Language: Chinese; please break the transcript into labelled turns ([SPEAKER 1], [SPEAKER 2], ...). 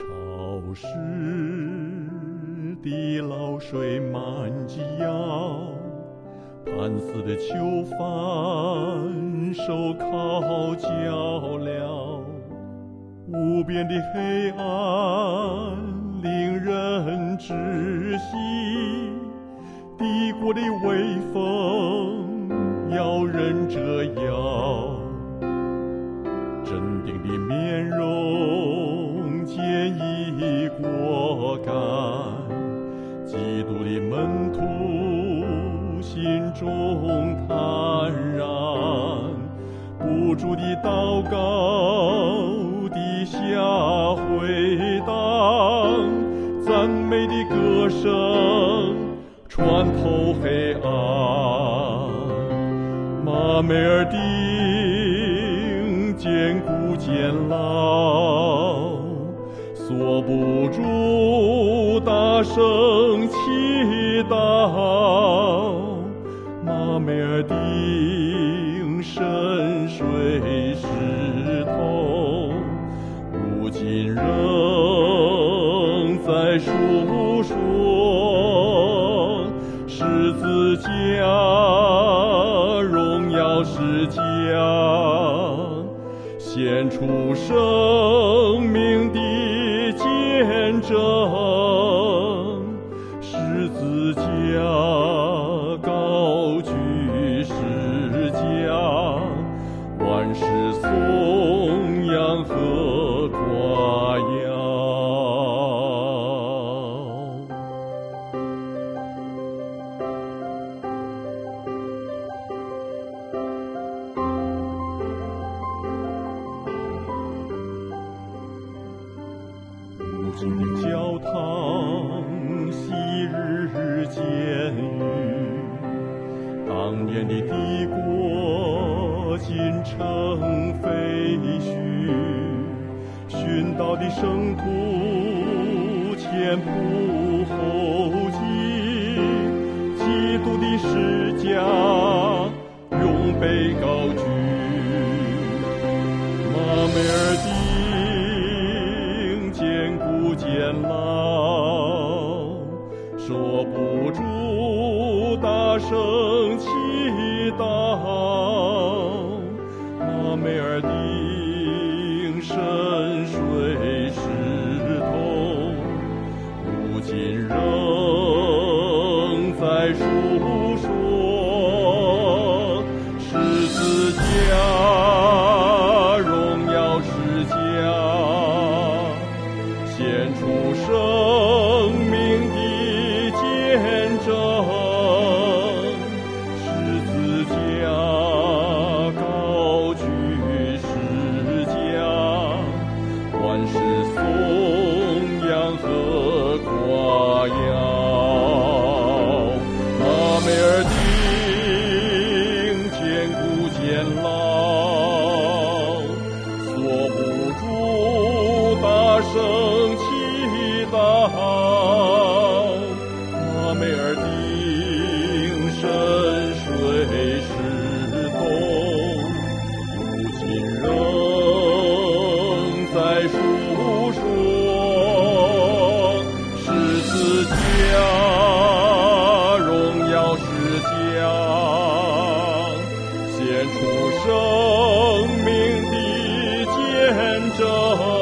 [SPEAKER 1] 潮湿的老水满及腰，盼死的囚犯手铐脚镣，无边的黑暗令人窒息，帝国的威风要人折腰，镇定的面容坚毅果敢，基督的门徒心中坦然，不住的祷告，地下回荡，赞美的歌声穿透黑暗。马梅尔丁坚固坚牢，锁不住大声祈祷。马梅尔丁深水石头，如今仍在述说十字架荣耀世家，献出生命的见证，十字架。年的帝国，今成废墟。殉道的圣徒，前仆后继，基督的世家，永被高举。马梅尔丁坚固坚牢，说不住大声祈祷。马梅尔丁深水石头，如今仍在说年老锁不住大声祈祷阿梅尔丁深水石洞如今仍在诉说十字架荣耀是家献出生命的见证。